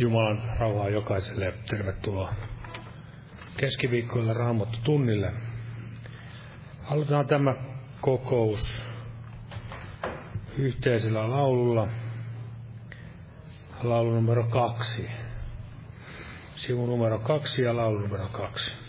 Jumalan rauhaa jokaiselle. Tervetuloa keskiviikkoilla Raamattu tunnille. Aloitetaan tämä kokous yhteisellä laululla. Laulu numero kaksi. Sivu numero kaksi ja laulu numero kaksi.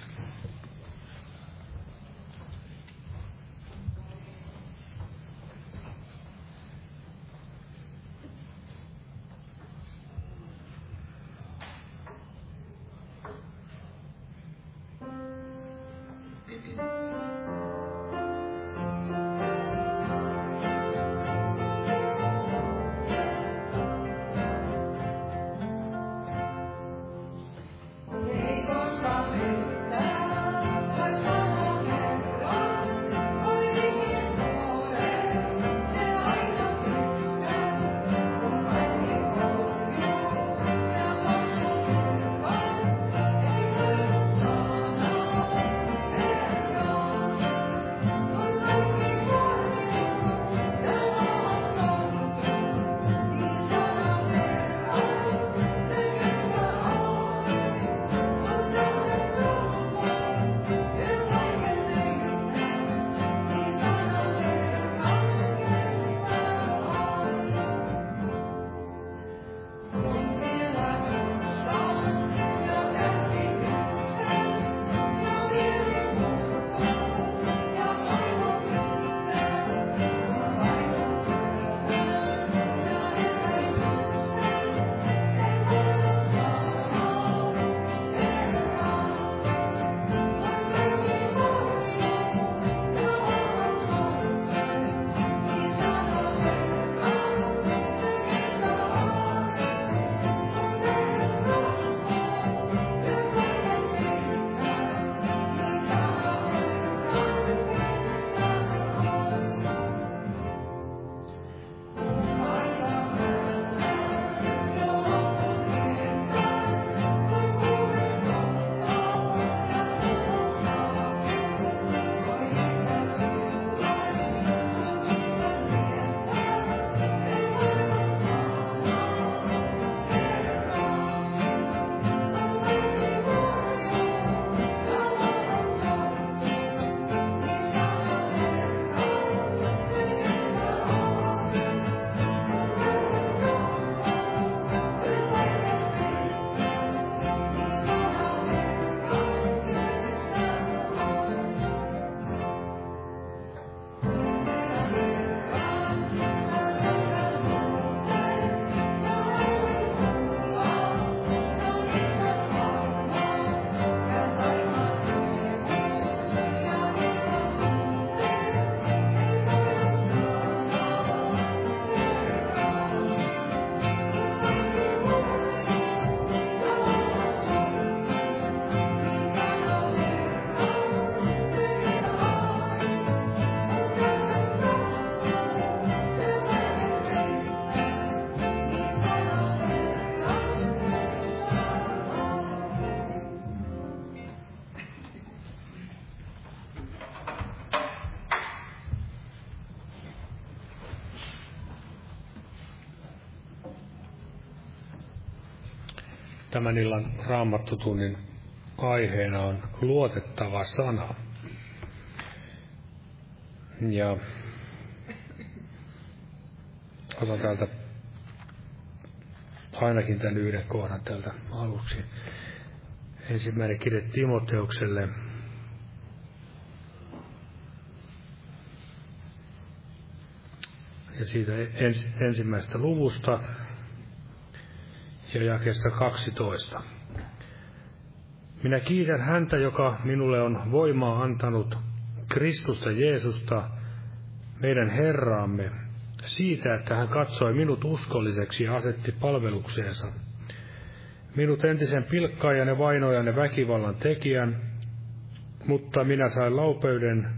Tämän illan raamattotunnin aiheena on luotettava sana. Ja otan täältä ainakin tämän yhden kohdan täältä aluksi. Ensimmäinen kirje Timoteukselle. Ja siitä ens, ensimmäistä luvusta ja jakesta 12. Minä kiitän häntä, joka minulle on voimaa antanut Kristusta Jeesusta, meidän Herraamme, siitä, että hän katsoi minut uskolliseksi ja asetti palvelukseensa. Minut entisen pilkkaajan ja vainojan ja väkivallan tekijän, mutta minä sain laupeuden,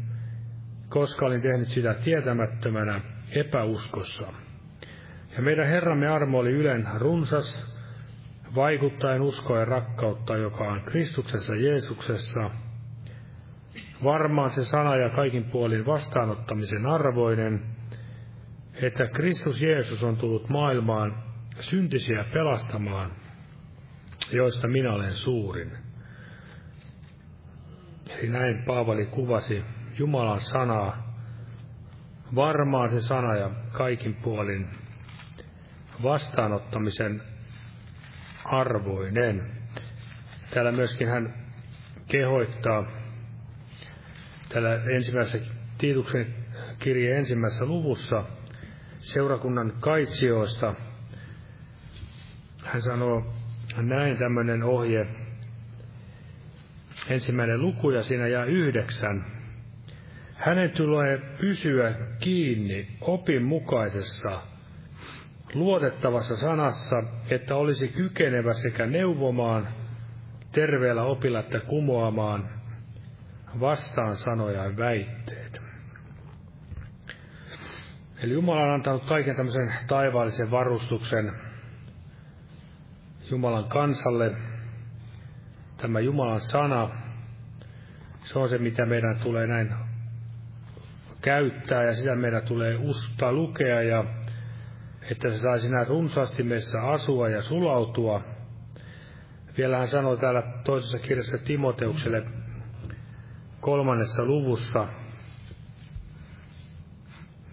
koska olin tehnyt sitä tietämättömänä epäuskossa. Ja meidän Herramme armo oli ylen runsas, vaikuttaen uskoa ja rakkautta, joka on Kristuksessa Jeesuksessa, varmaan se sana ja kaikin puolin vastaanottamisen arvoinen, että Kristus Jeesus on tullut maailmaan syntisiä pelastamaan, joista minä olen suurin. Eli näin Paavali kuvasi Jumalan sanaa, varmaa se sana ja kaikin puolin vastaanottamisen arvoinen. Täällä myöskin hän kehoittaa täällä ensimmäisessä Tiituksen kirje ensimmäisessä luvussa seurakunnan kaitsioista. Hän sanoo näin tämmöinen ohje, ensimmäinen luku ja siinä jää yhdeksän. Hänen tulee pysyä kiinni opin mukaisessa luotettavassa sanassa, että olisi kykenevä sekä neuvomaan terveellä opilla että kumoamaan vastaan sanoja ja väitteet. Eli Jumala on antanut kaiken tämmöisen taivaallisen varustuksen Jumalan kansalle. Tämä Jumalan sana, se on se, mitä meidän tulee näin käyttää ja sitä meidän tulee uskoa lukea ja että se saisi näin runsaasti meissä asua ja sulautua. Vielä hän sanoi täällä toisessa kirjassa Timoteukselle kolmannessa luvussa,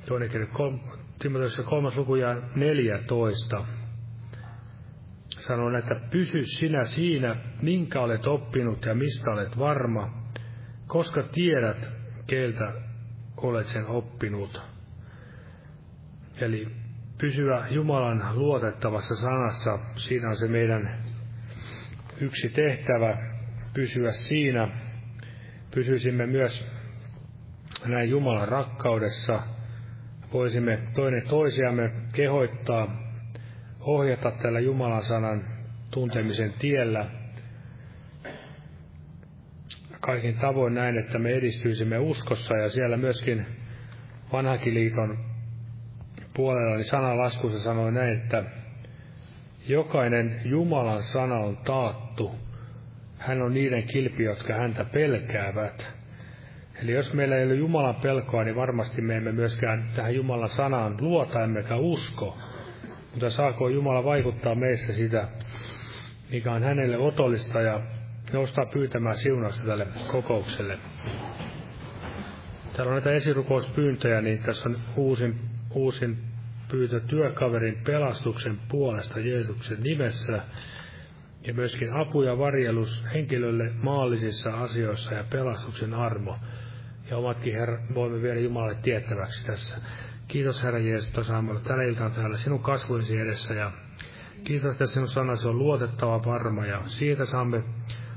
toinen kirja, kol, Timoteuksessa kolmas luku ja 14, sanoo, että pysy sinä siinä, minkä olet oppinut ja mistä olet varma, koska tiedät, keiltä olet sen oppinut. Eli pysyä Jumalan luotettavassa sanassa, siinä on se meidän yksi tehtävä, pysyä siinä. Pysyisimme myös näin Jumalan rakkaudessa, voisimme toinen toisiamme kehoittaa, ohjata tällä Jumalan sanan tuntemisen tiellä, kaikin tavoin näin, että me edistyisimme uskossa ja siellä myöskin vanhakin liiton puolella, niin sanalaskussa sanoi näin, että jokainen Jumalan sana on taattu. Hän on niiden kilpi, jotka häntä pelkäävät. Eli jos meillä ei ole Jumalan pelkoa, niin varmasti me emme myöskään tähän Jumalan sanaan luota emmekä usko. Mutta saako Jumala vaikuttaa meissä sitä, mikä on hänelle otollista ja nostaa pyytämään siunausta tälle kokoukselle. Täällä on näitä esirukouspyyntöjä, niin tässä on uusin, uusin pyytö työkaverin pelastuksen puolesta Jeesuksen nimessä ja myöskin apu ja varjelus henkilölle maallisissa asioissa ja pelastuksen armo. Ja omatkin herra, voimme viedä Jumalalle tiettäväksi tässä. Kiitos Herra Jeesus, että saamme olla tällä iltaan täällä sinun kasvuisi edessä ja kiitos, että sinun sanasi on luotettava varma ja siitä saamme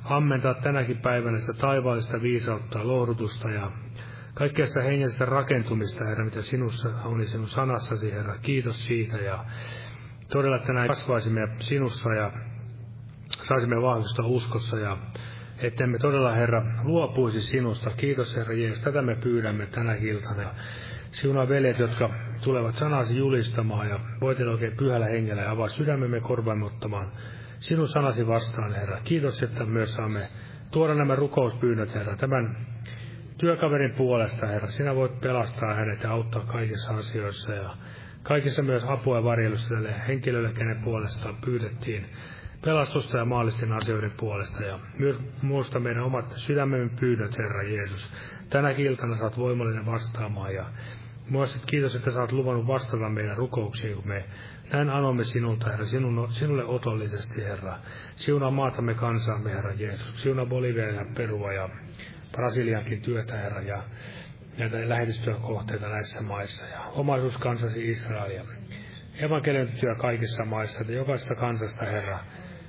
ammentaa tänäkin päivänä sitä taivaallista viisautta, lohdutusta ja kaikkea sitä hengellisestä rakentumista, Herra, mitä sinussa on sinun sanassasi, Herra. Kiitos siitä ja todella tänään kasvaisimme sinussa ja saisimme vahvistusta uskossa ja ettemme todella, Herra, luopuisi sinusta. Kiitos, Herra Jeesus. Tätä me pyydämme tänä iltana. Siunaa veljet, jotka tulevat sanasi julistamaan ja voitet oikein pyhällä hengellä ja avaa sydämemme korvaamme ottamaan sinun sanasi vastaan, Herra. Kiitos, että myös saamme tuoda nämä rukouspyynnöt, Herra, tämän työkaverin puolesta, Herra. Sinä voit pelastaa hänet ja auttaa kaikissa asioissa ja kaikissa myös apua ja varjelusta tälle henkilölle, kenen puolesta pyydettiin pelastusta ja maallisten asioiden puolesta. Ja myös muista meidän omat sydämemme pyydöt, Herra Jeesus. Tänäkin iltana saat voimallinen vastaamaan ja Muistat, kiitos, että oot luvannut vastata meidän rukouksiin, kun me näin anomme sinulta, Herra, sinun, sinulle otollisesti, Herra. Siunaa maatamme kansaamme, Herra Jeesus. Siunaa Bolivia ja Perua ja Brasiliankin työtä, Herra, ja näitä lähetystyökohteita näissä maissa. Ja omaisuus kansasi Israelia. Evankelion työ kaikissa maissa, että jokaista kansasta, Herra,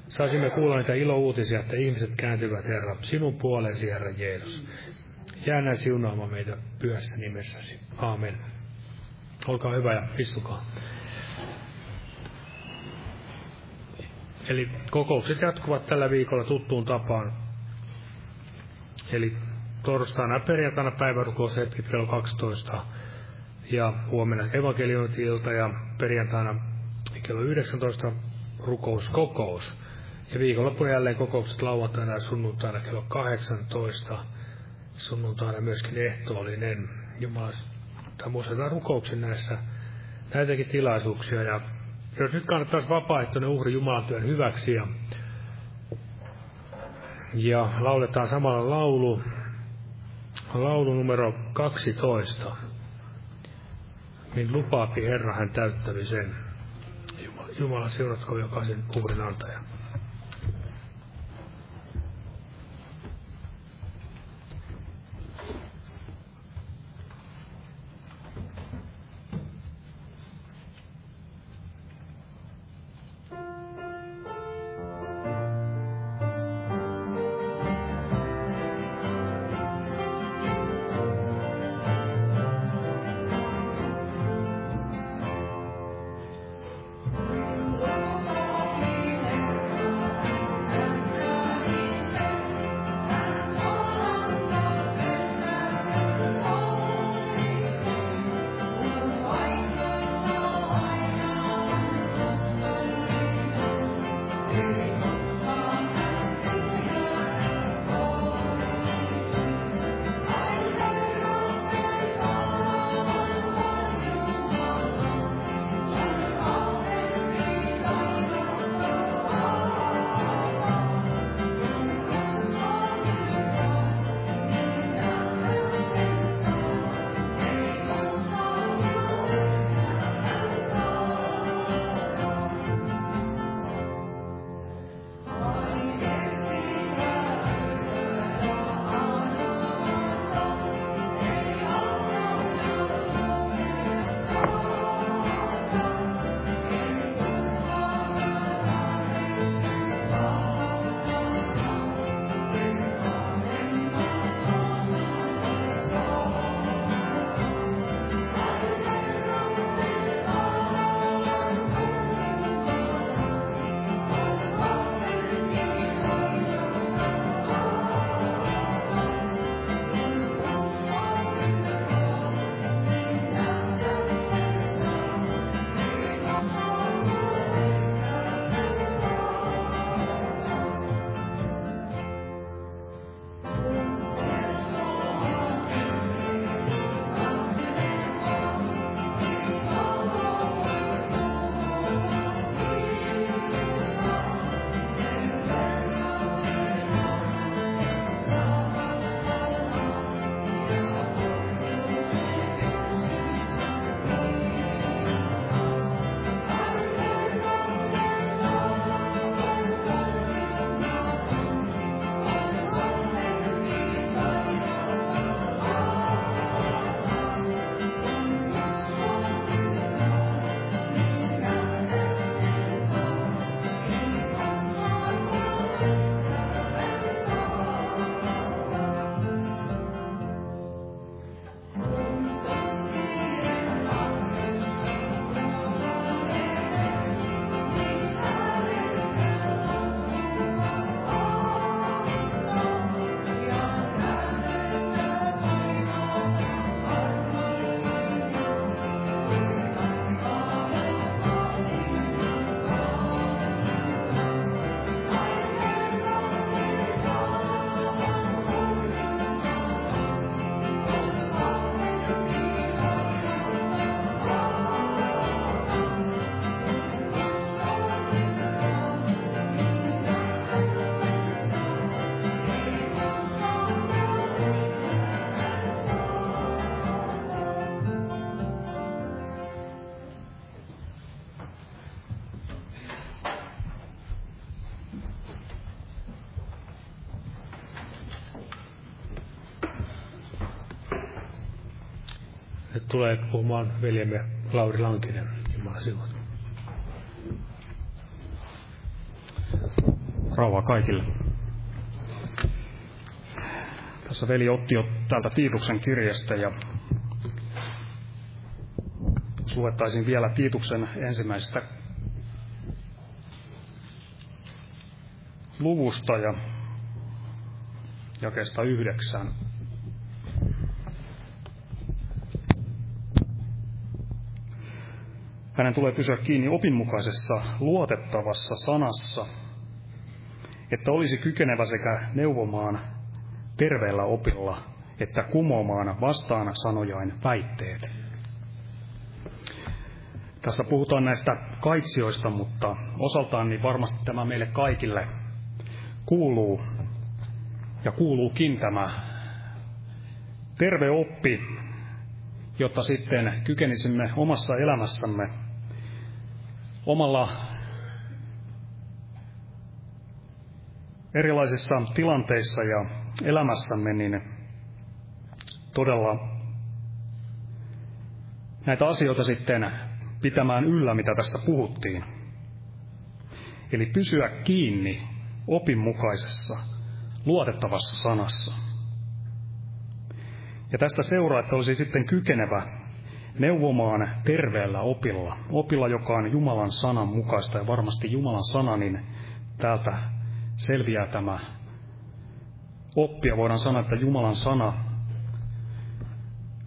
saisimme kuulla niitä ilouutisia, että ihmiset kääntyvät, Herra, sinun puoleesi, Herra Jeesus. Jää näin siunaamaan meitä pyhässä nimessäsi. Aamen. Olkaa hyvä ja istukaa. Eli kokoukset jatkuvat tällä viikolla tuttuun tapaan. Eli torstaina ja perjantaina päivärukoushetki kello 12 ja huomenna evankeliointi-ilta ja perjantaina kello 19 rukouskokous. Ja viikonloppuun jälleen kokoukset lauantaina ja sunnuntaina kello 18 sunnuntaina myöskin ehtoollinen. Jumala, tai muistetaan rukouksen näissä näitäkin tilaisuuksia. Ja jos nyt kannattaisi vapaaehtoinen uhri Jumalan työn hyväksi ja Ja lauletaan samalla laulu, laulu numero 12. Niin lupaapi Herra hän täyttävi sen. Jumala, Jumala seuratko jokaisen uhrin antajan. Tulee puhumaan veljemme Lauri Lankinen. Jumala sinut. Rauhaa kaikille. Tässä veli otti jo täältä Tiituksen kirjasta ja luettaisiin vielä Tiituksen ensimmäisestä luvusta ja jakeesta yhdeksään. Hänen tulee pysyä kiinni opinmukaisessa, luotettavassa sanassa, että olisi kykenevä sekä neuvomaan terveellä opilla, että kumoamaan vastaan sanojain väitteet. Tässä puhutaan näistä kaitsioista, mutta osaltaan niin varmasti tämä meille kaikille kuuluu. ja kuuluukin tämä terve oppi, jotta sitten kykenisimme omassa elämässämme omalla erilaisissa tilanteissa ja elämässämme, niin todella näitä asioita sitten pitämään yllä, mitä tässä puhuttiin. Eli pysyä kiinni opinmukaisessa, luotettavassa sanassa. Ja tästä seuraa, että olisi sitten kykenevä neuvomaan terveellä opilla. Opilla, joka on Jumalan sanan mukaista ja varmasti Jumalan sana, niin täältä selviää tämä oppia. Voidaan sanoa, että Jumalan sana,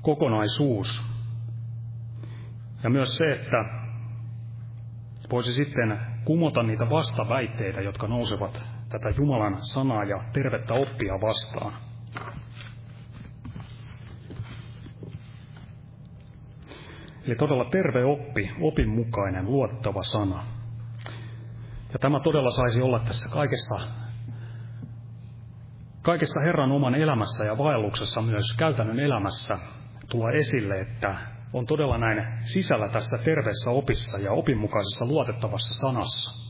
kokonaisuus. Ja myös se, että voisi sitten kumota niitä vastaväitteitä, jotka nousevat tätä Jumalan sanaa ja tervettä oppia vastaan. Eli todella terve oppi, opin mukainen, luottava sana. Ja tämä todella saisi olla tässä kaikessa, kaikessa Herran oman elämässä ja vaelluksessa, myös käytännön elämässä, tulla esille, että on todella näin sisällä tässä terveessä opissa ja opinmukaisessa luotettavassa sanassa.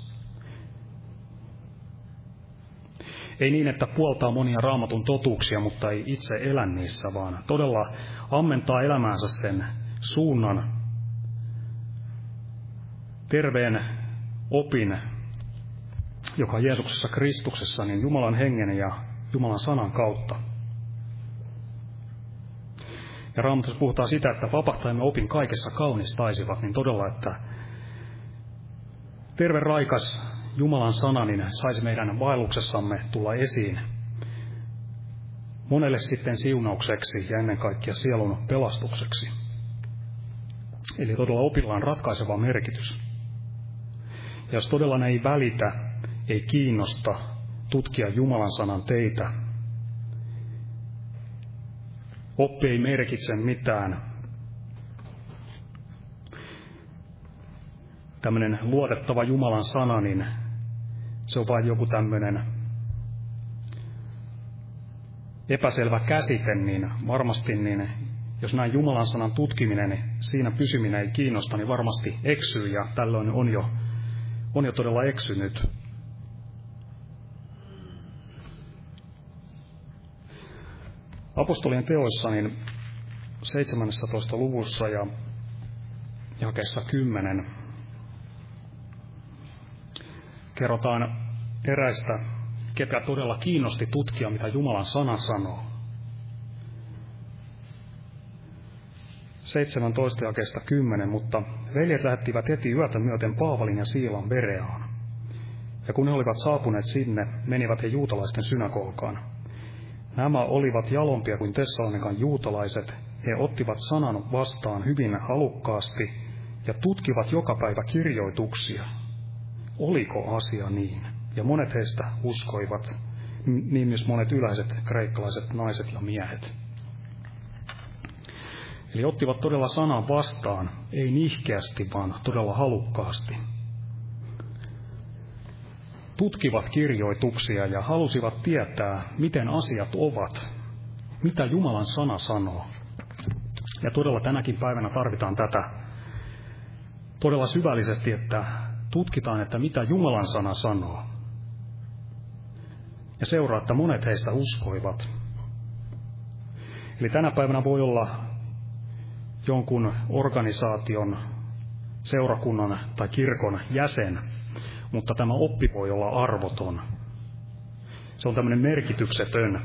Ei niin, että puoltaa monia raamatun totuuksia, mutta ei itse elä niissä, vaan todella ammentaa elämäänsä sen suunnan terveen opin, joka Jeesuksessa Kristuksessa, niin Jumalan hengen ja Jumalan sanan kautta. Ja Raamatussa puhutaan sitä, että vapahtajamme opin kaikessa kaunistaisivat, niin todella, että terve raikas Jumalan sana, niin saisi meidän vaelluksessamme tulla esiin monelle sitten siunaukseksi ja ennen kaikkea sielun pelastukseksi. Eli todella opilla on ratkaiseva merkitys. Ja jos todella ei välitä, ei kiinnosta tutkia Jumalan sanan teitä, oppi ei merkitse mitään. Tämmöinen luotettava Jumalan sana, niin se on vain joku tämmöinen epäselvä käsite, niin varmasti niin jos näin Jumalan sanan tutkiminen, siinä pysyminen ei kiinnosta, niin varmasti eksyy ja tällöin on jo, on jo todella eksynyt. Apostolien teoissa niin 17. luvussa ja jakeessa 10 kerrotaan eräistä, ketä todella kiinnosti tutkia, mitä Jumalan sana sanoo. 17 jakeesta 10, mutta veljet lähettivät heti yötä myöten Paavalin ja Siilan Bereaan. Ja kun he olivat saapuneet sinne, menivät he juutalaisten synagogaan. Nämä olivat jalompia kuin Tessalonikan juutalaiset. He ottivat sanan vastaan hyvin halukkaasti ja tutkivat joka päivä kirjoituksia. Oliko asia niin? Ja monet heistä uskoivat, niin myös monet yleiset kreikkalaiset naiset ja miehet. Eli ottivat todella sanan vastaan, ei nihkeästi, vaan todella halukkaasti tutkivat kirjoituksia ja halusivat tietää, miten asiat ovat, mitä Jumalan sana sanoo. Ja todella tänäkin päivänä tarvitaan tätä todella syvällisesti, että tutkitaan, että mitä Jumalan sana sanoo. Ja seuraa, että monet heistä uskoivat. Eli tänä päivänä voi olla jonkun organisaation, seurakunnan tai kirkon jäsen, mutta tämä oppi voi olla arvoton. Se on tämmöinen merkityksetön.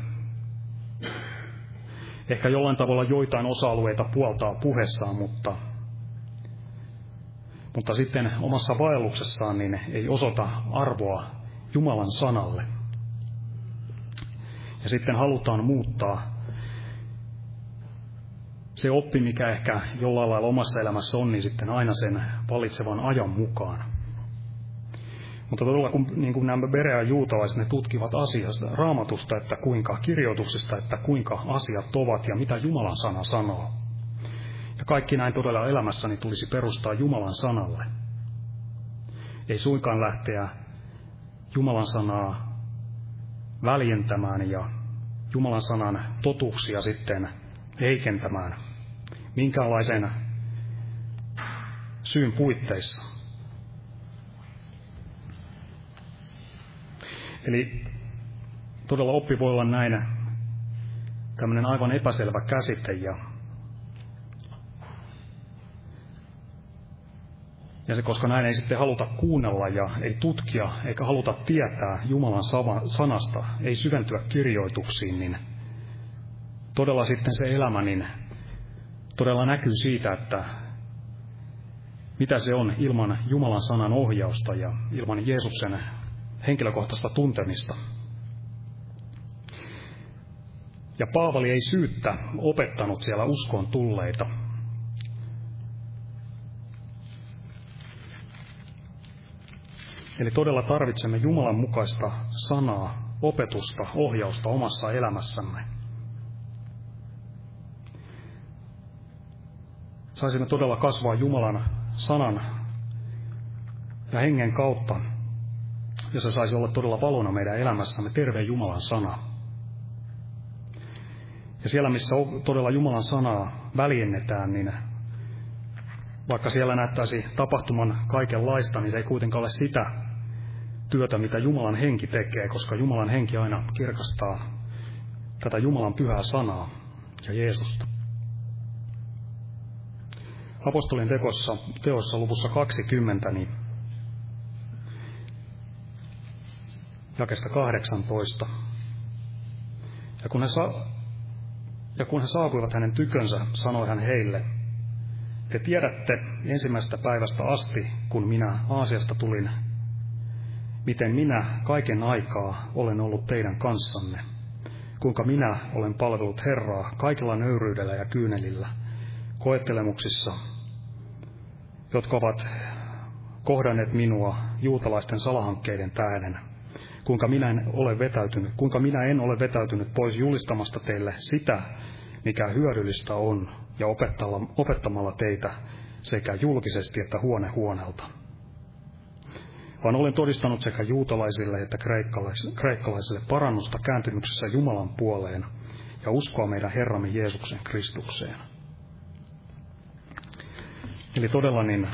Ehkä jollain tavalla joitain osa-alueita puoltaa puheessaan, mutta, mutta sitten omassa vaelluksessaan niin ei osota arvoa Jumalan sanalle. Ja sitten halutaan muuttaa se oppi, mikä ehkä jollain lailla omassa elämässä on, niin sitten aina sen valitsevan ajan mukaan. Mutta todella kun niin kuin nämä Berea juutalaiset, ne tutkivat asiasta, raamatusta, että kuinka, kirjoituksista, että kuinka asiat ovat ja mitä Jumalan sana sanoo. Ja kaikki näin todella elämässäni tulisi perustaa Jumalan sanalle. Ei suinkaan lähteä Jumalan sanaa väljentämään ja Jumalan sanan totuuksia sitten heikentämään minkäänlaisen syyn puitteissa. Eli todella oppi voi olla näin tämmöinen aivan epäselvä käsite ja Ja se, koska näin ei sitten haluta kuunnella ja ei tutkia eikä haluta tietää Jumalan sanasta, ei syventyä kirjoituksiin, niin todella sitten se elämä niin todella näkyy siitä, että mitä se on ilman Jumalan sanan ohjausta ja ilman Jeesuksen henkilökohtaista tuntemista. Ja Paavali ei syyttä opettanut siellä uskoon tulleita. Eli todella tarvitsemme Jumalan mukaista sanaa, opetusta, ohjausta omassa elämässämme. Saisimme todella kasvaa Jumalan sanan ja hengen kautta, ja se saisi olla todella valona meidän elämässämme, terve Jumalan sana. Ja siellä, missä todella Jumalan sanaa väljennetään, niin vaikka siellä näyttäisi tapahtuman kaikenlaista, niin se ei kuitenkaan ole sitä työtä, mitä Jumalan henki tekee, koska Jumalan henki aina kirkastaa tätä Jumalan pyhää sanaa ja Jeesusta. Apostolin tekossa, teossa luvussa 20, niin jakesta 18. Ja kun, he sa- ja kun he saapuivat hänen tykönsä, sanoi hän heille, te tiedätte ensimmäisestä päivästä asti, kun minä Aasiasta tulin, miten minä kaiken aikaa olen ollut teidän kanssanne, kuinka minä olen palvellut Herraa kaikilla nöyryydellä ja kyynelillä, koettelemuksissa, jotka ovat kohdanneet minua juutalaisten salahankkeiden tähden, kuinka minä en ole vetäytynyt, kuinka minä en ole vetäytynyt pois julistamasta teille sitä, mikä hyödyllistä on, ja opettamalla teitä sekä julkisesti että huone huoneelta. Vaan olen todistanut sekä juutalaisille että kreikkalaisille, kreikkalaisille parannusta kääntymyksessä Jumalan puoleen ja uskoa meidän Herramme Jeesuksen Kristukseen. Eli todella niin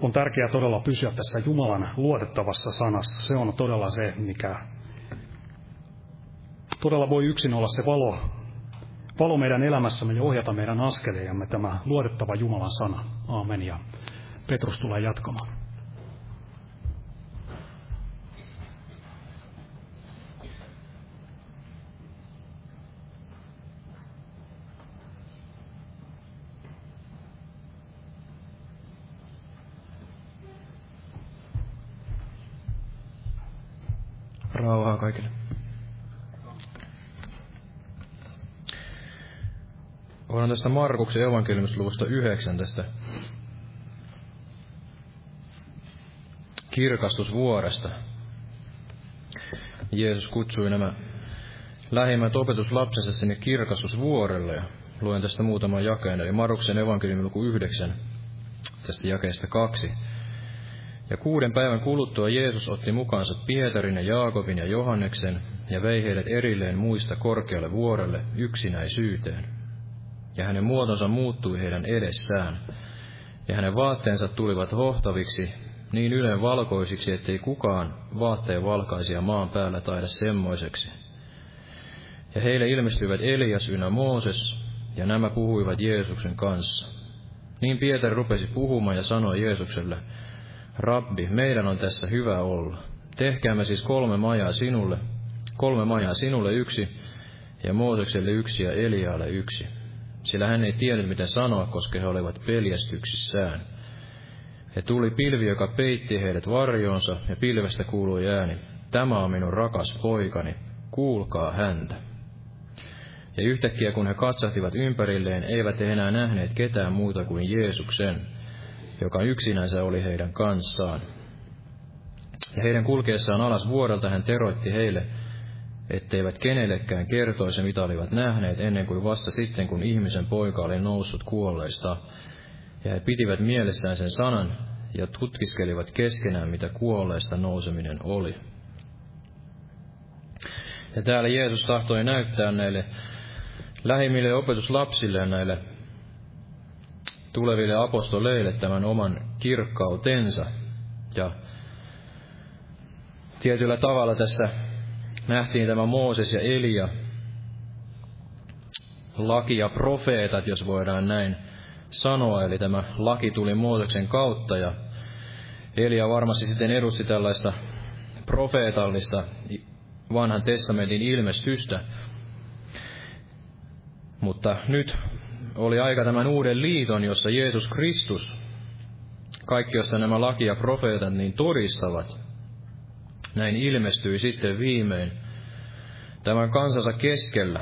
on tärkeää todella pysyä tässä Jumalan luotettavassa sanassa. Se on todella se, mikä todella voi yksin olla se valo, valo meidän elämässämme ja ohjata meidän askelejamme tämä luotettava Jumalan sana. Aamen. Ja Petrus tulee jatkamaan. Rauhaa kaikille. Olen tästä Markuksen evankeliumista luvusta 9 tästä kirkastusvuoresta. Jeesus kutsui nämä lähimmät opetuslapsensa sinne kirkastusvuorelle ja luen tästä muutaman jakeen, eli Markuksen evankeliumin luku 9, tästä jakeesta kaksi. Ja kuuden päivän kuluttua Jeesus otti mukaansa Pietarin ja Jaakobin ja Johanneksen ja vei heidät erilleen muista korkealle vuorelle yksinäisyyteen. Ja hänen muotonsa muuttui heidän edessään, ja hänen vaatteensa tulivat hohtaviksi, niin ylen valkoisiksi, ettei kukaan vaatteen valkaisia maan päällä taida semmoiseksi. Ja heille ilmestyivät Elias ynnä Mooses, ja nämä puhuivat Jeesuksen kanssa. Niin Pietari rupesi puhumaan ja sanoi Jeesukselle, Rabbi, meidän on tässä hyvä olla. Tehkäämme siis kolme majaa sinulle, kolme majaa sinulle yksi, ja Moosekselle yksi ja Eliaalle yksi. Sillä hän ei tiennyt, mitä sanoa, koska he olivat peljästyksissään. Ja tuli pilvi, joka peitti heidät varjoonsa, ja pilvestä kuului ääni, Tämä on minun rakas poikani, kuulkaa häntä. Ja yhtäkkiä kun he katsahtivat ympärilleen, eivät he enää nähneet ketään muuta kuin Jeesuksen, joka yksinänsä oli heidän kanssaan. Ja heidän kulkeessaan alas vuorelta hän teroitti heille, etteivät kenellekään kertoisi, mitä olivat nähneet, ennen kuin vasta sitten, kun ihmisen poika oli noussut kuolleista. Ja he pitivät mielessään sen sanan ja tutkiskelivat keskenään, mitä kuolleista nouseminen oli. Ja täällä Jeesus tahtoi näyttää näille lähimmille opetuslapsille näille tuleville apostoleille tämän oman kirkkautensa. Ja tietyllä tavalla tässä nähtiin tämä Mooses ja Elia, laki ja profeetat, jos voidaan näin sanoa, eli tämä laki tuli Mooseksen kautta ja Elia varmasti sitten edusti tällaista profeetallista vanhan testamentin ilmestystä. Mutta nyt oli aika tämän uuden liiton, jossa Jeesus Kristus, kaikki josta nämä laki ja profeetat niin todistavat, näin ilmestyi sitten viimein tämän kansansa keskellä.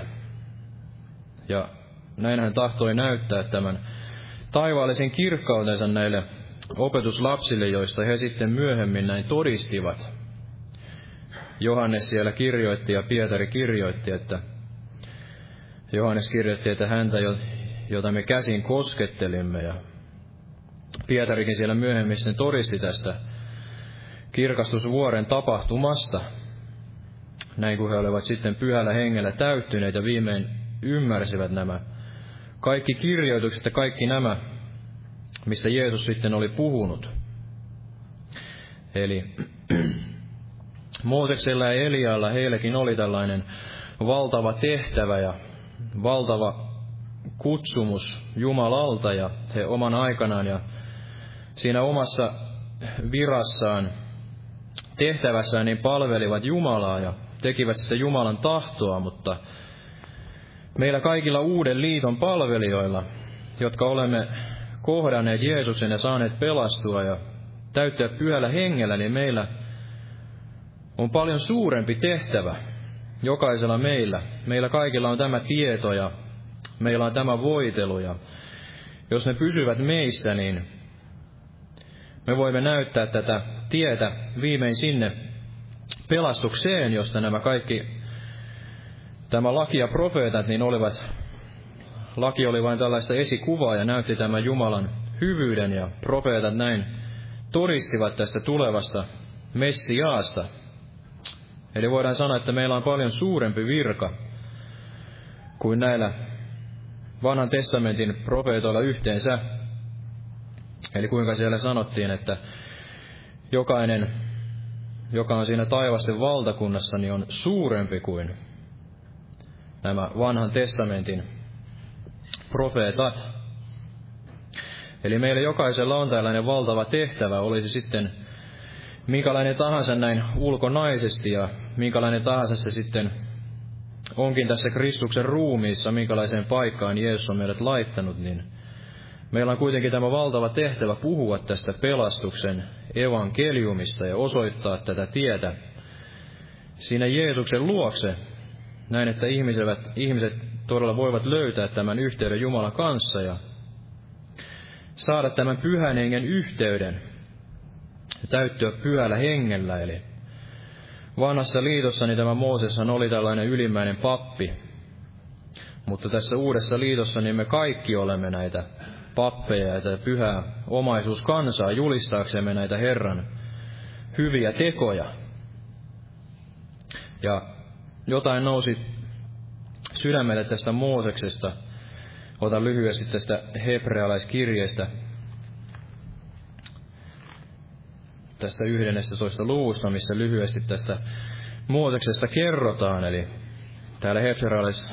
Ja näin hän tahtoi näyttää tämän taivaallisen kirkkautensa näille opetuslapsille, joista he sitten myöhemmin näin todistivat. Johannes siellä kirjoitti ja Pietari kirjoitti, että Johannes kirjoitti, että häntä, jota me käsin koskettelimme, ja Pietarikin siellä myöhemmin todisti tästä kirkastusvuoren tapahtumasta, näin kuin he olivat sitten pyhällä hengellä täyttyneet ja viimein ymmärsivät nämä kaikki kirjoitukset ja kaikki nämä, mistä Jeesus sitten oli puhunut. Eli Mooseksella ja Elialla heilläkin oli tällainen valtava tehtävä ja valtava kutsumus Jumalalta ja he oman aikanaan ja siinä omassa virassaan, tehtävässään niin palvelivat Jumalaa ja tekivät sitä Jumalan tahtoa, mutta meillä kaikilla uuden liiton palvelijoilla, jotka olemme kohdanneet Jeesuksen ja saaneet pelastua ja täyttää pyhällä hengellä, niin meillä on paljon suurempi tehtävä jokaisella meillä. Meillä kaikilla on tämä tieto ja meillä on tämä voitelu ja jos ne pysyvät meissä, niin me voimme näyttää tätä tietä viimein sinne pelastukseen, josta nämä kaikki, tämä laki ja profeetat, niin olivat, laki oli vain tällaista esikuvaa ja näytti tämän Jumalan hyvyyden ja profeetat näin todistivat tästä tulevasta Messiaasta. Eli voidaan sanoa, että meillä on paljon suurempi virka kuin näillä vanhan testamentin profeetoilla yhteensä. Eli kuinka siellä sanottiin, että jokainen, joka on siinä taivasten valtakunnassa, niin on suurempi kuin nämä vanhan testamentin profeetat. Eli meillä jokaisella on tällainen valtava tehtävä, olisi sitten minkälainen tahansa näin ulkonaisesti ja minkälainen tahansa se sitten onkin tässä Kristuksen ruumiissa, minkälaiseen paikkaan Jeesus on meidät laittanut, niin meillä on kuitenkin tämä valtava tehtävä puhua tästä pelastuksen evankeliumista ja osoittaa tätä tietä siinä Jeesuksen luokse, näin että ihmiset, ihmiset todella voivat löytää tämän yhteyden Jumalan kanssa ja saada tämän pyhän hengen yhteyden ja täyttyä pyhällä hengellä. Eli vanhassa liitossa niin tämä Mooseshan oli tällainen ylimmäinen pappi, mutta tässä uudessa liitossa niin me kaikki olemme näitä pappeja ja tätä pyhää omaisuuskansaa julistaaksemme näitä Herran hyviä tekoja. Ja jotain nousi sydämelle tästä Mooseksesta. Otan lyhyesti tästä hebrealaiskirjeestä tästä 11 luvusta, missä lyhyesti tästä Mooseksesta kerrotaan. Eli täällä hebrealais,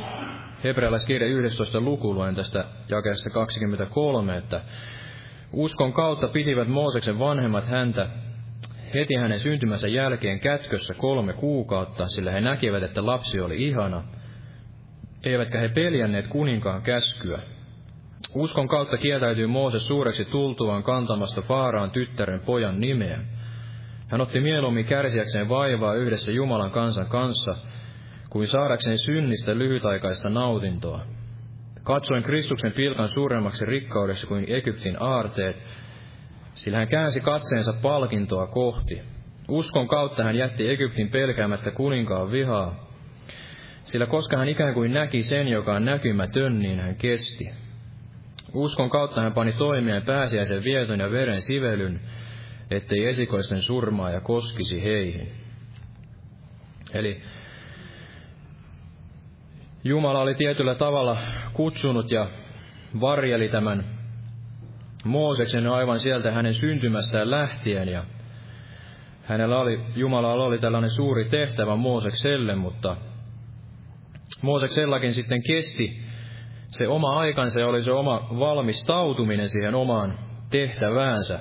hebrealaiskirja 11 luku luen tästä jakeesta 23, että uskon kautta pitivät Mooseksen vanhemmat häntä heti hänen syntymänsä jälkeen kätkössä kolme kuukautta, sillä he näkivät, että lapsi oli ihana, eivätkä he peljänneet kuninkaan käskyä. Uskon kautta kieltäytyi Mooses suureksi tultuaan kantamasta Faaraan tyttären pojan nimeä. Hän otti mieluummin kärsiäkseen vaivaa yhdessä Jumalan kansan kanssa, kuin saadakseen synnistä lyhytaikaista nautintoa. Katsoin Kristuksen pilkan suuremmaksi rikkaudeksi kuin Egyptin aarteet, sillä hän käänsi katseensa palkintoa kohti. Uskon kautta hän jätti Egyptin pelkäämättä kuninkaan vihaa, sillä koska hän ikään kuin näki sen, joka on näkymätön, niin hän kesti. Uskon kautta hän pani toimeen pääsiäisen vieton ja veren sivelyn, ettei esikoisten surmaa ja koskisi heihin. Eli Jumala oli tietyllä tavalla kutsunut ja varjeli tämän Mooseksen aivan sieltä hänen syntymästään lähtien ja hänellä oli, Jumalalla oli tällainen suuri tehtävä Moosekselle, mutta Mooseksellakin sitten kesti se oma aikansa ja oli se oma valmistautuminen siihen omaan tehtäväänsä.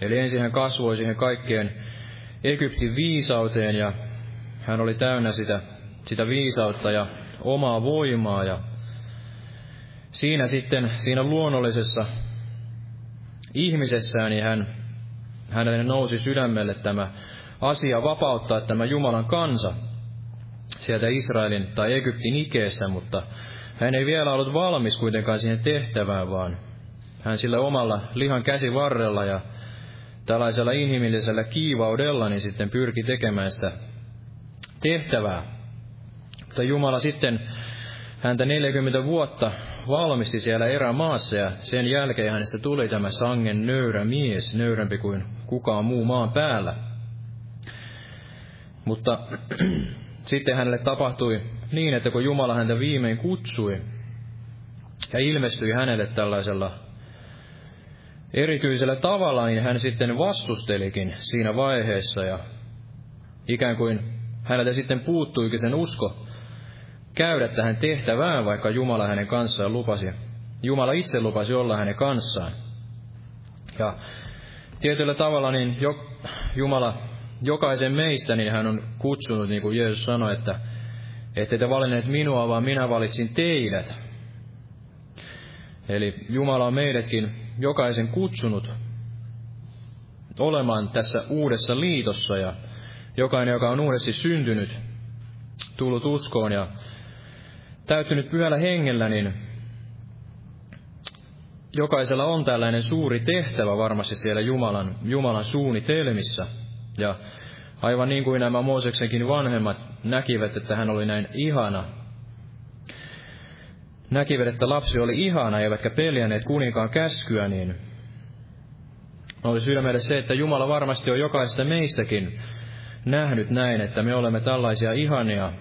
Eli ensin hän kasvoi siihen kaikkeen Egyptin viisauteen ja hän oli täynnä sitä, sitä viisautta ja omaa voimaa ja siinä sitten, siinä luonnollisessa ihmisessään, niin hän, hänelle nousi sydämelle tämä asia vapauttaa tämä Jumalan kansa sieltä Israelin tai Egyptin ikeestä, mutta hän ei vielä ollut valmis kuitenkaan siihen tehtävään, vaan hän sillä omalla lihan käsivarrella ja tällaisella inhimillisellä kiivaudella niin sitten pyrki tekemään sitä tehtävää. Mutta Jumala sitten häntä 40 vuotta valmisti siellä erämaassa ja sen jälkeen hänestä tuli tämä sangen nöyrä mies, nöyrämpi kuin kukaan muu maan päällä. Mutta sitten hänelle tapahtui niin, että kun Jumala häntä viimein kutsui ja ilmestyi hänelle tällaisella erityisellä tavalla, niin hän sitten vastustelikin siinä vaiheessa ja ikään kuin häneltä sitten puuttuikin sen usko käydä tähän tehtävään, vaikka Jumala hänen kanssaan lupasi. Jumala itse lupasi olla hänen kanssaan. Ja tietyllä tavalla niin jo, Jumala jokaisen meistä, niin hän on kutsunut, niin kuin Jeesus sanoi, että ette te valinneet minua, vaan minä valitsin teidät. Eli Jumala on meidätkin jokaisen kutsunut olemaan tässä uudessa liitossa ja jokainen, joka on uudesti syntynyt, tullut uskoon ja täyttynyt pyhällä hengellä, niin jokaisella on tällainen suuri tehtävä varmasti siellä Jumalan, Jumalan suunnitelmissa. Ja aivan niin kuin nämä Mooseksenkin vanhemmat näkivät, että hän oli näin ihana, näkivät, että lapsi oli ihana, eivätkä peljänneet kuninkaan käskyä, niin oli sydämelle se, että Jumala varmasti on jokaista meistäkin nähnyt näin, että me olemme tällaisia ihania.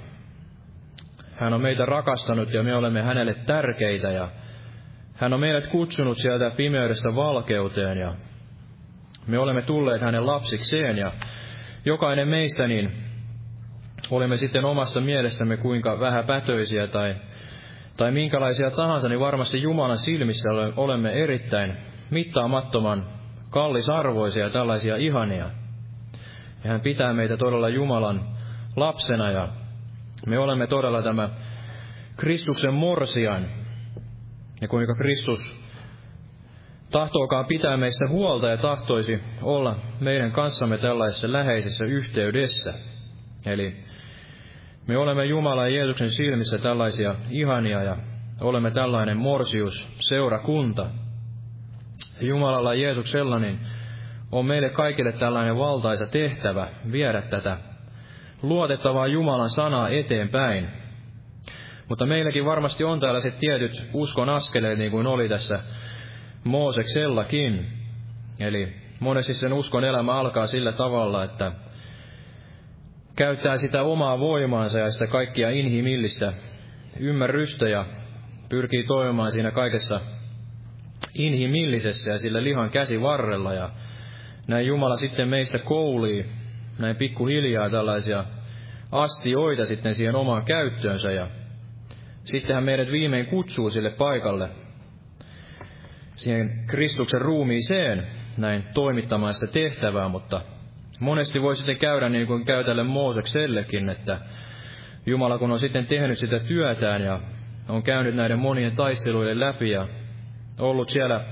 Hän on meitä rakastanut ja me olemme hänelle tärkeitä ja hän on meidät kutsunut sieltä pimeydestä valkeuteen ja me olemme tulleet hänen lapsikseen ja jokainen meistä niin olemme sitten omasta mielestämme kuinka vähäpätöisiä tai, tai minkälaisia tahansa, niin varmasti Jumalan silmissä olemme erittäin mittaamattoman kallisarvoisia tällaisia ihania. Ja hän pitää meitä todella Jumalan lapsena ja me olemme todella tämä Kristuksen morsian. Ja kuinka Kristus tahtookaan pitää meistä huolta ja tahtoisi olla meidän kanssamme tällaisessa läheisessä yhteydessä. Eli me olemme Jumalan ja Jeesuksen silmissä tällaisia ihania ja olemme tällainen morsius, seurakunta. Jumalalla Jeesuksella niin on meille kaikille tällainen valtaisa tehtävä viedä tätä luotettavaa Jumalan sanaa eteenpäin. Mutta meilläkin varmasti on tällaiset tietyt uskon askeleet, niin kuin oli tässä Mooseksellakin. Eli monesti sen uskon elämä alkaa sillä tavalla, että käyttää sitä omaa voimaansa ja sitä kaikkia inhimillistä ymmärrystä ja pyrkii toimimaan siinä kaikessa inhimillisessä ja sillä lihan käsivarrella ja näin Jumala sitten meistä koulii näin pikkuhiljaa tällaisia astioita sitten siihen omaan käyttöönsä ja sittenhän meidät viimein kutsuu sille paikalle, siihen Kristuksen ruumiiseen, näin toimittamaan sitä tehtävää, mutta monesti voi sitten käydä niin kuin käy tälle Mooseksellekin, että Jumala kun on sitten tehnyt sitä työtään ja on käynyt näiden monien taisteluiden läpi ja ollut siellä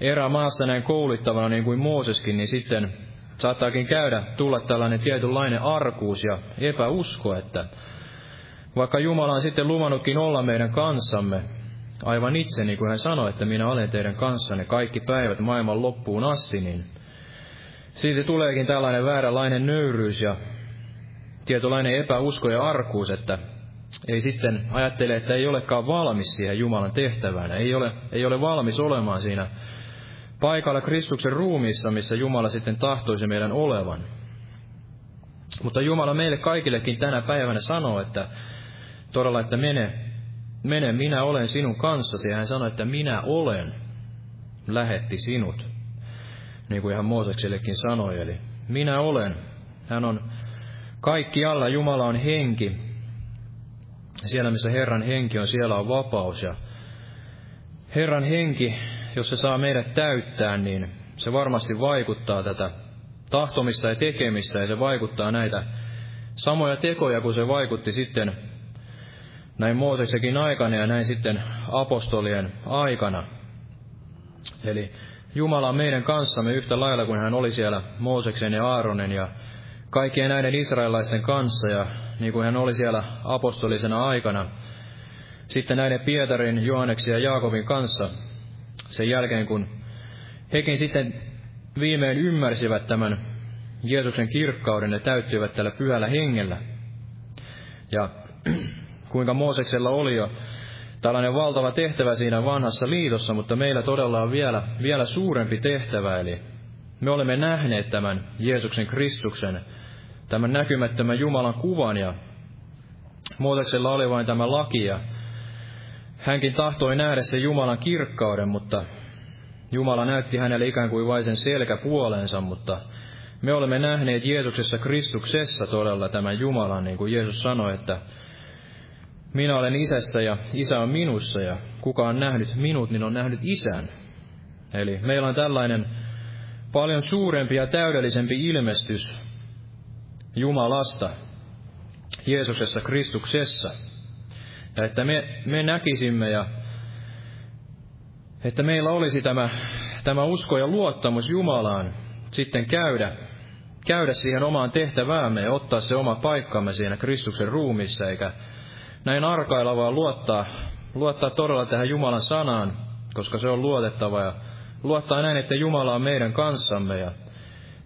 erämaassa näin kouluttavana niin kuin Mooseskin, niin sitten saattaakin käydä, tulla tällainen tietynlainen arkuus ja epäusko, että vaikka Jumala on sitten luvannutkin olla meidän kanssamme, aivan itse, niin kuin hän sanoi, että minä olen teidän kanssanne kaikki päivät maailman loppuun asti, niin siitä tuleekin tällainen vääränlainen nöyryys ja tietynlainen epäusko ja arkuus, että ei sitten ajattele, että ei olekaan valmis siihen Jumalan tehtävään, ei ole, ei ole valmis olemaan siinä paikalla Kristuksen ruumiissa, missä Jumala sitten tahtoisi meidän olevan. Mutta Jumala meille kaikillekin tänä päivänä sanoo, että todella, että mene, mene, minä olen sinun kanssasi. Ja hän sanoi, että minä olen, lähetti sinut. Niin kuin ihan Mooseksellekin sanoi, eli minä olen. Hän on kaikki alla, Jumala on henki. Siellä, missä Herran henki on, siellä on vapaus. Ja Herran henki, jos se saa meidät täyttää, niin se varmasti vaikuttaa tätä tahtomista ja tekemistä, ja se vaikuttaa näitä samoja tekoja, kun se vaikutti sitten näin Mooseksekin aikana ja näin sitten apostolien aikana. Eli Jumala on meidän kanssamme yhtä lailla kuin hän oli siellä Mooseksen ja Aaronen ja kaikkien näiden israelaisten kanssa ja niin kuin hän oli siellä apostolisena aikana. Sitten näiden Pietarin, Johanneksen ja Jaakobin kanssa sen jälkeen, kun hekin sitten viimein ymmärsivät tämän Jeesuksen kirkkauden ja täyttyivät tällä pyhällä hengellä. Ja kuinka Mooseksella oli jo tällainen valtava tehtävä siinä vanhassa liitossa, mutta meillä todella on vielä, vielä suurempi tehtävä, eli me olemme nähneet tämän Jeesuksen Kristuksen, tämän näkymättömän Jumalan kuvan, ja Mooseksella oli vain tämä laki, ja hänkin tahtoi nähdä sen Jumalan kirkkauden, mutta Jumala näytti hänelle ikään kuin vain sen selkäpuolensa, mutta me olemme nähneet Jeesuksessa Kristuksessa todella tämän Jumalan, niin kuin Jeesus sanoi, että minä olen isässä ja isä on minussa ja kuka on nähnyt minut, niin on nähnyt isän. Eli meillä on tällainen paljon suurempi ja täydellisempi ilmestys Jumalasta Jeesuksessa Kristuksessa. Ja että me, me näkisimme ja että meillä olisi tämä, tämä usko ja luottamus Jumalaan sitten käydä, käydä siihen omaan tehtäväämme ja ottaa se oma paikkamme siinä Kristuksen ruumissa, eikä näin arkailla, vaan luottaa, luottaa todella tähän Jumalan sanaan, koska se on luotettava ja luottaa näin, että Jumala on meidän kanssamme ja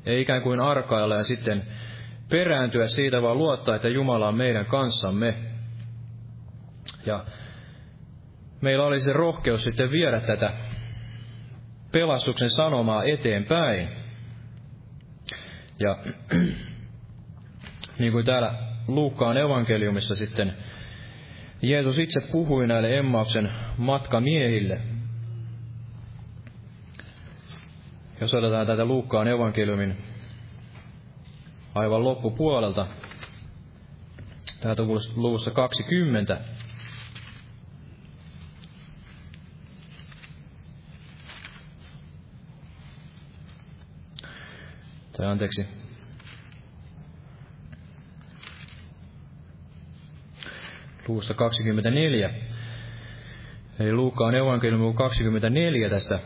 ei ikään kuin arkailla ja sitten perääntyä siitä, vaan luottaa, että Jumala on meidän kanssamme. Ja meillä oli se rohkeus sitten viedä tätä pelastuksen sanomaa eteenpäin. Ja niin kuin täällä Luukkaan evankeliumissa sitten Jeesus itse puhui näille Emmauksen matkamiehille. Jos otetaan tätä Luukkaan evankeliumin aivan loppupuolelta, täältä luvussa 20, tai anteeksi, luvusta 24. Eli Luukkaan evankeliumi 24 tästä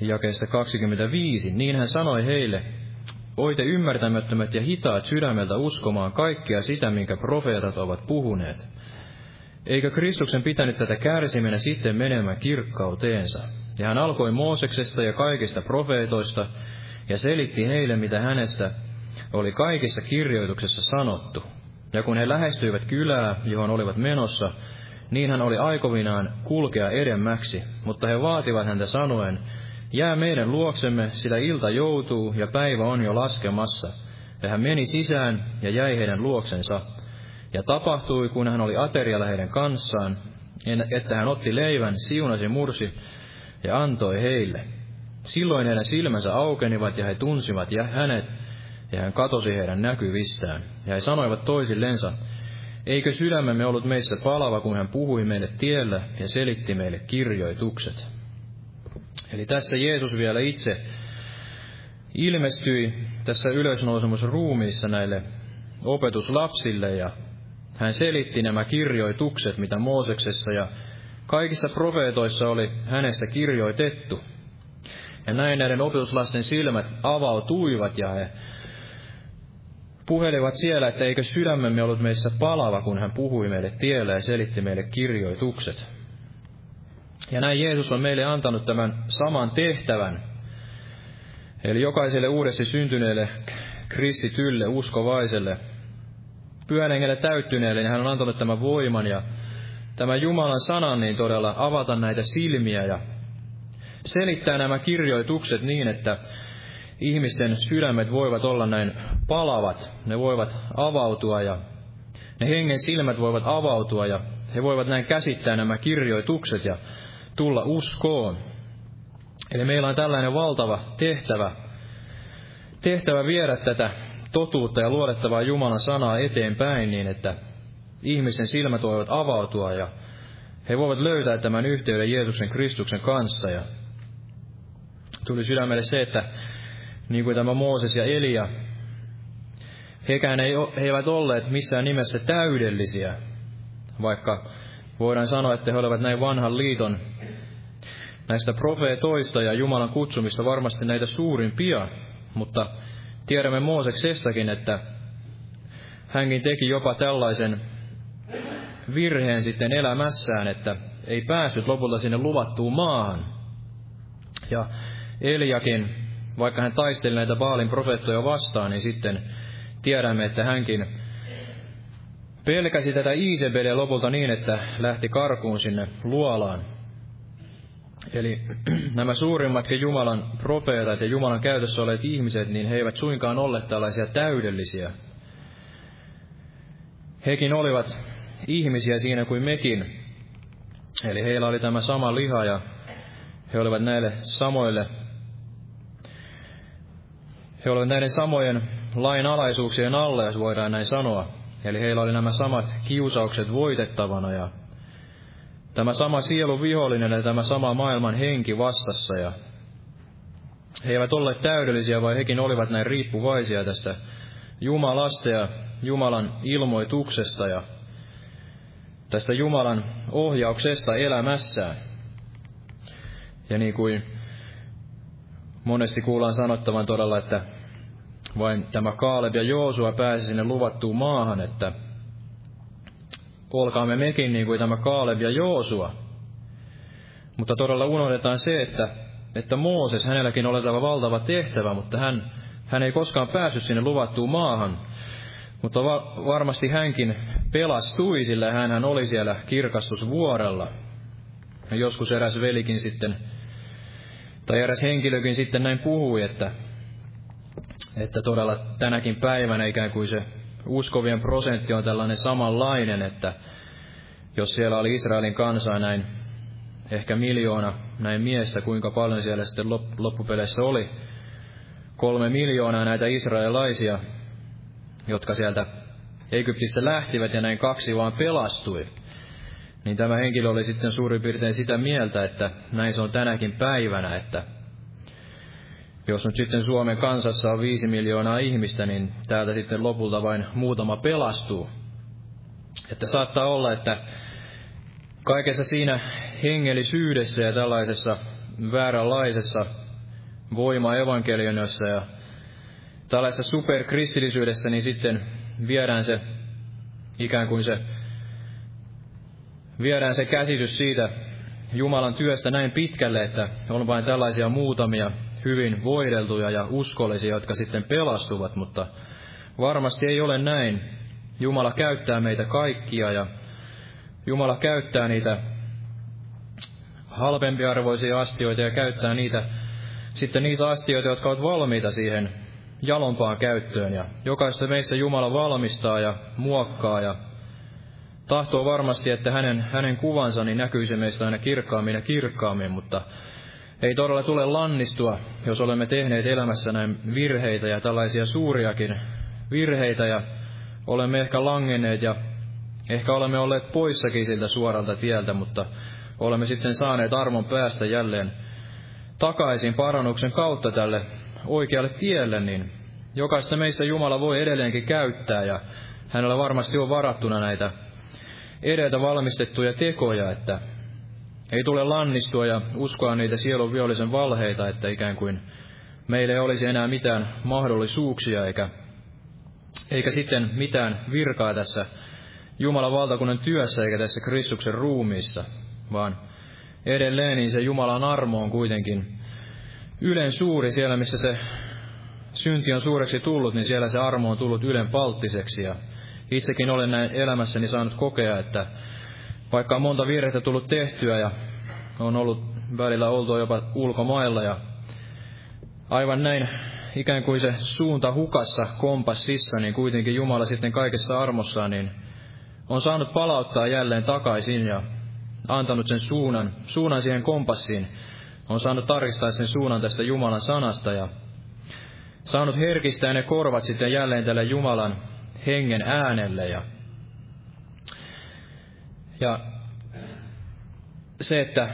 jakeesta 25. Niin hän sanoi heille, Oite ymmärtämättömät ja hitaat sydämeltä uskomaan kaikkia sitä, minkä profeetat ovat puhuneet. Eikö Kristuksen pitänyt tätä kärsiminen sitten menemään kirkkauteensa? Ja hän alkoi Mooseksesta ja kaikista profeetoista, ja selitti heille, mitä hänestä oli kaikissa kirjoituksessa sanottu. Ja kun he lähestyivät kylää, johon olivat menossa, niin hän oli aikovinaan kulkea edemmäksi, mutta he vaativat häntä sanoen, jää meidän luoksemme, sillä ilta joutuu ja päivä on jo laskemassa. Ja hän meni sisään ja jäi heidän luoksensa. Ja tapahtui, kun hän oli aterialla heidän kanssaan, että hän otti leivän, siunasi mursi ja antoi heille. Silloin heidän silmänsä aukenivat ja he tunsivat ja hänet, ja hän katosi heidän näkyvistään. Ja he sanoivat toisillensa, eikö sydämemme ollut meissä palava, kun hän puhui meille tiellä ja selitti meille kirjoitukset. Eli tässä Jeesus vielä itse ilmestyi tässä ylösnousemusruumiissa näille opetuslapsille ja hän selitti nämä kirjoitukset, mitä Mooseksessa ja kaikissa profeetoissa oli hänestä kirjoitettu. Ja näin näiden opetuslasten silmät avautuivat ja he puhelivat siellä, että eikö sydämemme ollut meissä palava, kun hän puhui meille tiellä ja selitti meille kirjoitukset. Ja näin Jeesus on meille antanut tämän saman tehtävän. Eli jokaiselle uudesti syntyneelle kristitylle, uskovaiselle, pyhän täyttyneelle, niin hän on antanut tämän voiman ja tämän Jumalan sanan niin todella avata näitä silmiä ja selittää nämä kirjoitukset niin, että ihmisten sydämet voivat olla näin palavat, ne voivat avautua ja ne hengen silmät voivat avautua ja he voivat näin käsittää nämä kirjoitukset ja tulla uskoon. Eli meillä on tällainen valtava tehtävä, tehtävä viedä tätä totuutta ja luodettavaa Jumalan sanaa eteenpäin niin, että ihmisten silmät voivat avautua ja he voivat löytää tämän yhteyden Jeesuksen Kristuksen kanssa. Ja tuli sydämelle se, että niin kuin tämä Mooses ja Elia, hekään ei, he eivät olleet missään nimessä täydellisiä, vaikka voidaan sanoa, että he olivat näin vanhan liiton näistä profeetoista ja Jumalan kutsumista varmasti näitä suurimpia, mutta tiedämme Mooseksestakin, että hänkin teki jopa tällaisen virheen sitten elämässään, että ei päässyt lopulta sinne luvattuun maahan. Ja Eliakin, vaikka hän taisteli näitä Baalin profeettoja vastaan, niin sitten tiedämme, että hänkin pelkäsi tätä Iisebeliä lopulta niin, että lähti karkuun sinne luolaan. Eli nämä suurimmatkin Jumalan profeetat ja Jumalan käytössä olleet ihmiset, niin he eivät suinkaan olleet tällaisia täydellisiä. Hekin olivat ihmisiä siinä kuin mekin. Eli heillä oli tämä sama liha ja he olivat näille samoille he olivat näiden samojen lainalaisuuksien alle, jos voidaan näin sanoa. Eli heillä oli nämä samat kiusaukset voitettavana ja tämä sama sielu vihollinen ja tämä sama maailman henki vastassa. Ja he eivät olleet täydellisiä, vai hekin olivat näin riippuvaisia tästä Jumalasta ja Jumalan ilmoituksesta ja tästä Jumalan ohjauksesta elämässään. Ja niin kuin monesti kuullaan sanottavan todella, että vain tämä Kaaleb ja Joosua pääsi sinne luvattuun maahan, että olkaamme mekin niin kuin tämä Kaaleb ja Joosua. Mutta todella unohdetaan se, että, että Mooses, hänelläkin oli tämä valtava tehtävä, mutta hän, hän ei koskaan päässyt sinne luvattuun maahan. Mutta va- varmasti hänkin pelastui, sillä hän oli siellä kirkastusvuorella. Ja joskus eräs velikin sitten, tai eräs henkilökin sitten näin puhui, että että todella tänäkin päivänä ikään kuin se uskovien prosentti on tällainen samanlainen, että jos siellä oli Israelin kansaa näin ehkä miljoona näin miestä, kuinka paljon siellä sitten loppupeleissä oli, kolme miljoonaa näitä israelilaisia, jotka sieltä Egyptistä lähtivät ja näin kaksi vaan pelastui. Niin tämä henkilö oli sitten suurin piirtein sitä mieltä, että näin se on tänäkin päivänä, että jos nyt sitten Suomen kansassa on viisi miljoonaa ihmistä, niin täältä sitten lopulta vain muutama pelastuu. Että saattaa olla, että kaikessa siinä hengellisyydessä ja tällaisessa vääränlaisessa voima-evankelionissa ja tällaisessa superkristillisyydessä, niin sitten viedään se ikään kuin se, viedään se käsitys siitä Jumalan työstä näin pitkälle, että on vain tällaisia muutamia hyvin voideltuja ja uskollisia, jotka sitten pelastuvat, mutta varmasti ei ole näin. Jumala käyttää meitä kaikkia ja Jumala käyttää niitä halvempiarvoisia astioita ja käyttää niitä, sitten niitä astioita, jotka ovat valmiita siihen jalompaan käyttöön. Ja jokaista meistä Jumala valmistaa ja muokkaa ja tahtoo varmasti, että hänen, hänen kuvansa niin näkyisi meistä aina kirkkaammin ja kirkkaammin, mutta ei todella tule lannistua, jos olemme tehneet elämässä näin virheitä ja tällaisia suuriakin virheitä ja olemme ehkä langenneet ja ehkä olemme olleet poissakin siltä suoralta tieltä, mutta olemme sitten saaneet armon päästä jälleen takaisin parannuksen kautta tälle oikealle tielle, niin jokaista meistä Jumala voi edelleenkin käyttää ja hänellä varmasti on varattuna näitä edeltä valmistettuja tekoja, että ei tule lannistua ja uskoa niitä sielun vihollisen valheita, että ikään kuin meillä ei olisi enää mitään mahdollisuuksia eikä, eikä sitten mitään virkaa tässä Jumalan valtakunnan työssä eikä tässä Kristuksen ruumiissa, vaan edelleen niin se Jumalan armo on kuitenkin ylen suuri siellä, missä se synti on suureksi tullut, niin siellä se armo on tullut ylen palttiseksi. Ja itsekin olen näin elämässäni saanut kokea, että vaikka on monta virhettä tullut tehtyä ja on ollut välillä oltu jopa ulkomailla ja aivan näin ikään kuin se suunta hukassa kompassissa, niin kuitenkin Jumala sitten kaikessa armossaan, niin on saanut palauttaa jälleen takaisin ja antanut sen suunnan, suunnan siihen kompassiin. On saanut tarkistaa sen suunnan tästä Jumalan sanasta ja saanut herkistää ne korvat sitten jälleen tälle Jumalan hengen äänelle. Ja, ja se, että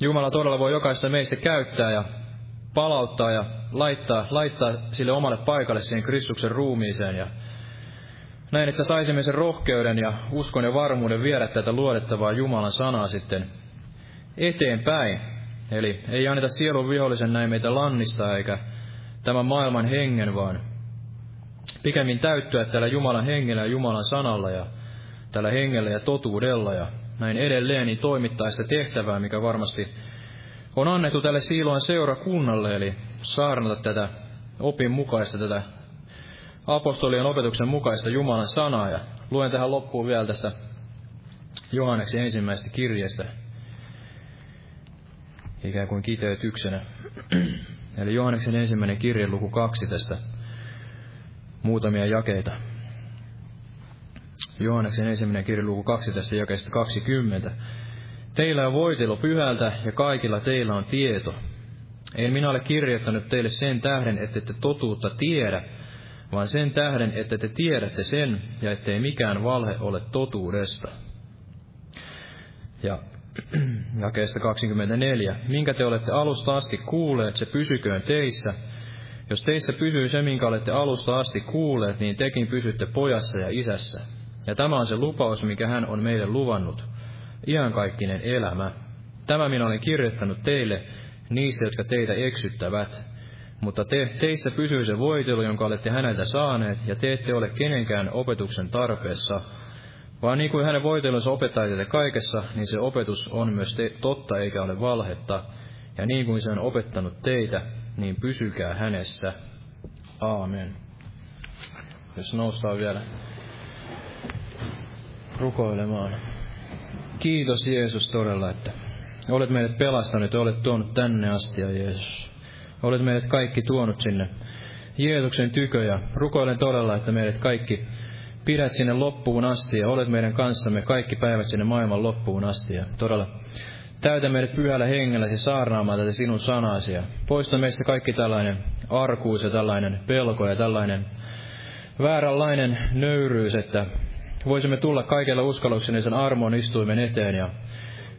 Jumala todella voi jokaista meistä käyttää ja palauttaa ja laittaa, laittaa sille omalle paikalle siihen Kristuksen ruumiiseen. Ja näin, että saisimme sen rohkeuden ja uskon ja varmuuden viedä tätä luodettavaa Jumalan sanaa sitten eteenpäin. Eli ei anneta sielun vihollisen näin meitä lannista eikä tämän maailman hengen, vaan pikemmin täyttyä tällä Jumalan hengellä ja Jumalan sanalla ja tällä hengellä ja totuudella ja näin edelleen niin toimittaa sitä tehtävää, mikä varmasti on annettu tälle Siiloan seurakunnalle, eli saarnata tätä opin mukaista, tätä apostolien opetuksen mukaista Jumalan sanaa. Ja luen tähän loppuun vielä tästä Johanneksen ensimmäisestä kirjeestä, ikään kuin kiteytyksenä. Eli Johanneksen ensimmäinen kirje, luku kaksi tästä, muutamia jakeita. Johanneksen ensimmäinen kirja, luku kaksi tästä jakeesta 20. Teillä on voitelu pyhältä ja kaikilla teillä on tieto. En minä ole kirjoittanut teille sen tähden, että te totuutta tiedä, vaan sen tähden, että te tiedätte sen ja ettei mikään valhe ole totuudesta. Ja jakeesta 24. Minkä te olette alusta asti kuulleet, se pysyköön teissä. Jos teissä pysyy se, minkä olette alusta asti kuulleet, niin tekin pysytte pojassa ja isässä. Ja tämä on se lupaus, mikä hän on meille luvannut. Iankaikkinen elämä. Tämä minä olen kirjoittanut teille, niistä, jotka teitä eksyttävät. Mutta te, teissä pysyy se voitelu, jonka olette häneltä saaneet, ja te ette ole kenenkään opetuksen tarpeessa. Vaan niin kuin hänen voitelunsa opettaa teitä kaikessa, niin se opetus on myös te, totta eikä ole valhetta. Ja niin kuin se on opettanut teitä, niin pysykää hänessä. Aamen. Jos noustaan vielä rukoilemaan. Kiitos Jeesus todella, että olet meidät pelastanut ja olet tuonut tänne asti, ja Jeesus. Olet meidät kaikki tuonut sinne Jeesuksen tykö, ja rukoilen todella, että meidät kaikki pidät sinne loppuun asti, ja olet meidän kanssamme kaikki päivät sinne maailman loppuun asti, ja todella täytä meidät pyhällä hengelläsi saarnaamaan tätä sinun sanasi, ja poista meistä kaikki tällainen arkuus ja tällainen pelko ja tällainen vääränlainen nöyryys, että voisimme tulla kaikella uskallukseni sen armon istuimen eteen ja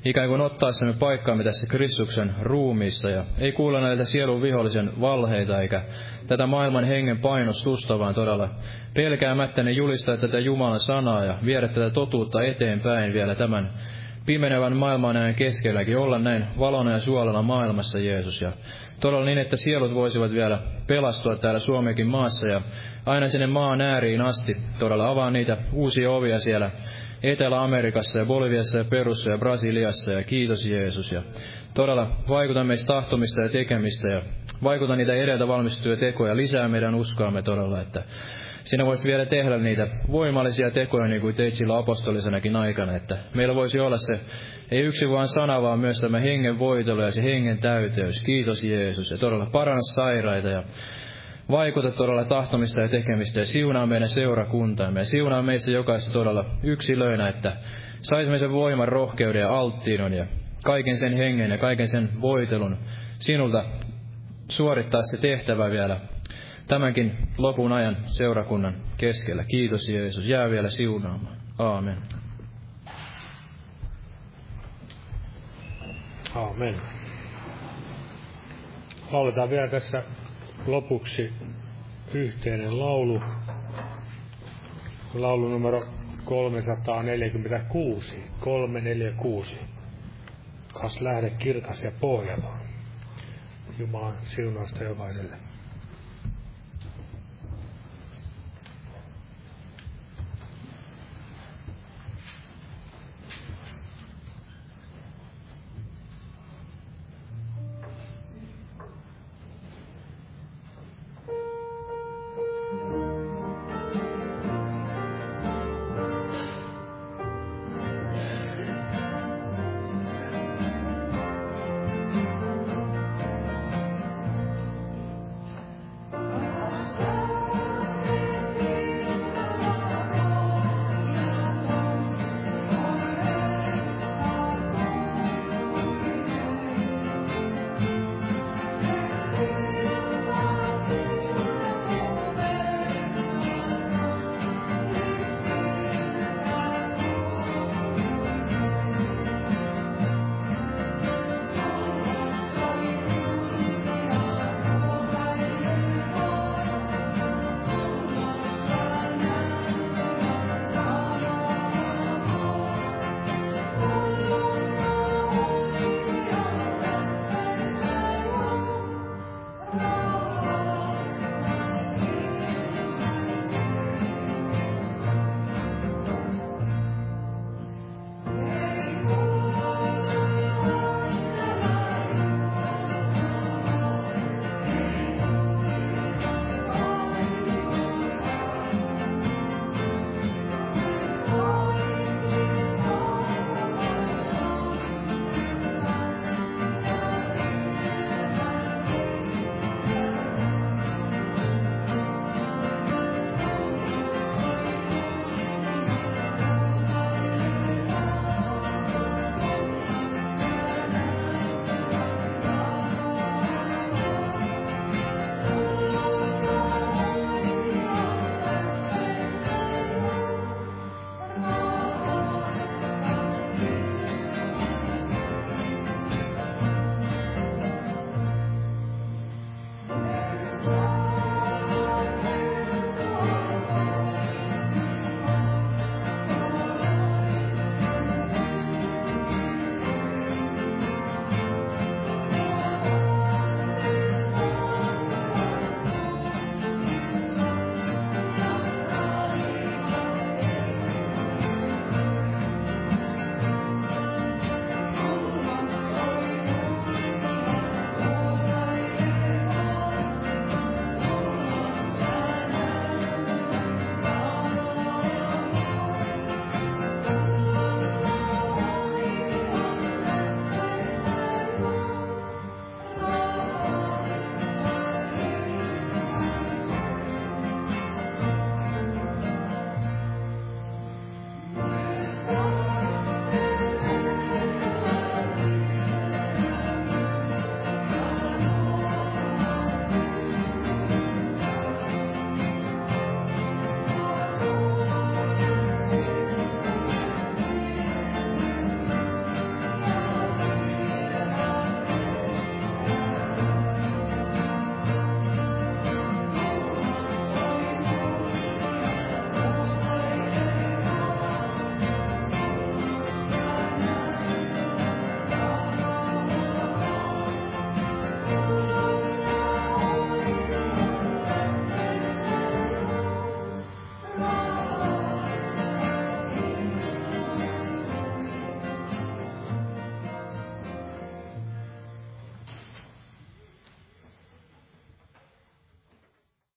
ikään kuin ottaessamme paikkaamme tässä Kristuksen ruumiissa ja ei kuulla näiltä sielun vihollisen valheita eikä tätä maailman hengen painostusta, vaan todella pelkäämättä ne julistaa tätä Jumalan sanaa ja viedä tätä totuutta eteenpäin vielä tämän pimenevän maailman ajan keskelläkin, olla näin valona ja suolella maailmassa Jeesus. Ja todella niin, että sielut voisivat vielä pelastua täällä Suomekin maassa ja aina sinne maan ääriin asti todella avaa niitä uusia ovia siellä Etelä-Amerikassa ja Boliviassa ja Perussa ja Brasiliassa ja kiitos Jeesus. Ja todella vaikuta meistä tahtomista ja tekemistä ja vaikuta niitä edeltä valmistuvia tekoja, lisää meidän uskoamme todella, että sinä voisit vielä tehdä niitä voimallisia tekoja niin kuin teit silloin apostolisenakin aikana, että meillä voisi olla se, ei yksi vaan sana, vaan myös tämä hengen voitelu ja se hengen täyteys. Kiitos Jeesus ja todella paranna sairaita ja vaikuta todella tahtomista ja tekemistä ja siunaa meidän seurakuntaamme ja siunaa meistä jokaista todella yksilöinä, että saisimme sen voiman, rohkeuden ja alttiinon ja kaiken sen hengen ja kaiken sen voitelun sinulta suorittaa se tehtävä vielä tämänkin lopun ajan seurakunnan keskellä. Kiitos Jeesus. Jää vielä siunaamaan. Aamen. Aamen. Lauletaan vielä tässä lopuksi yhteinen laulu. Laulu numero 346. 346. Kas lähde kirkas ja pohjaton. Jumalan siunausta jokaiselle.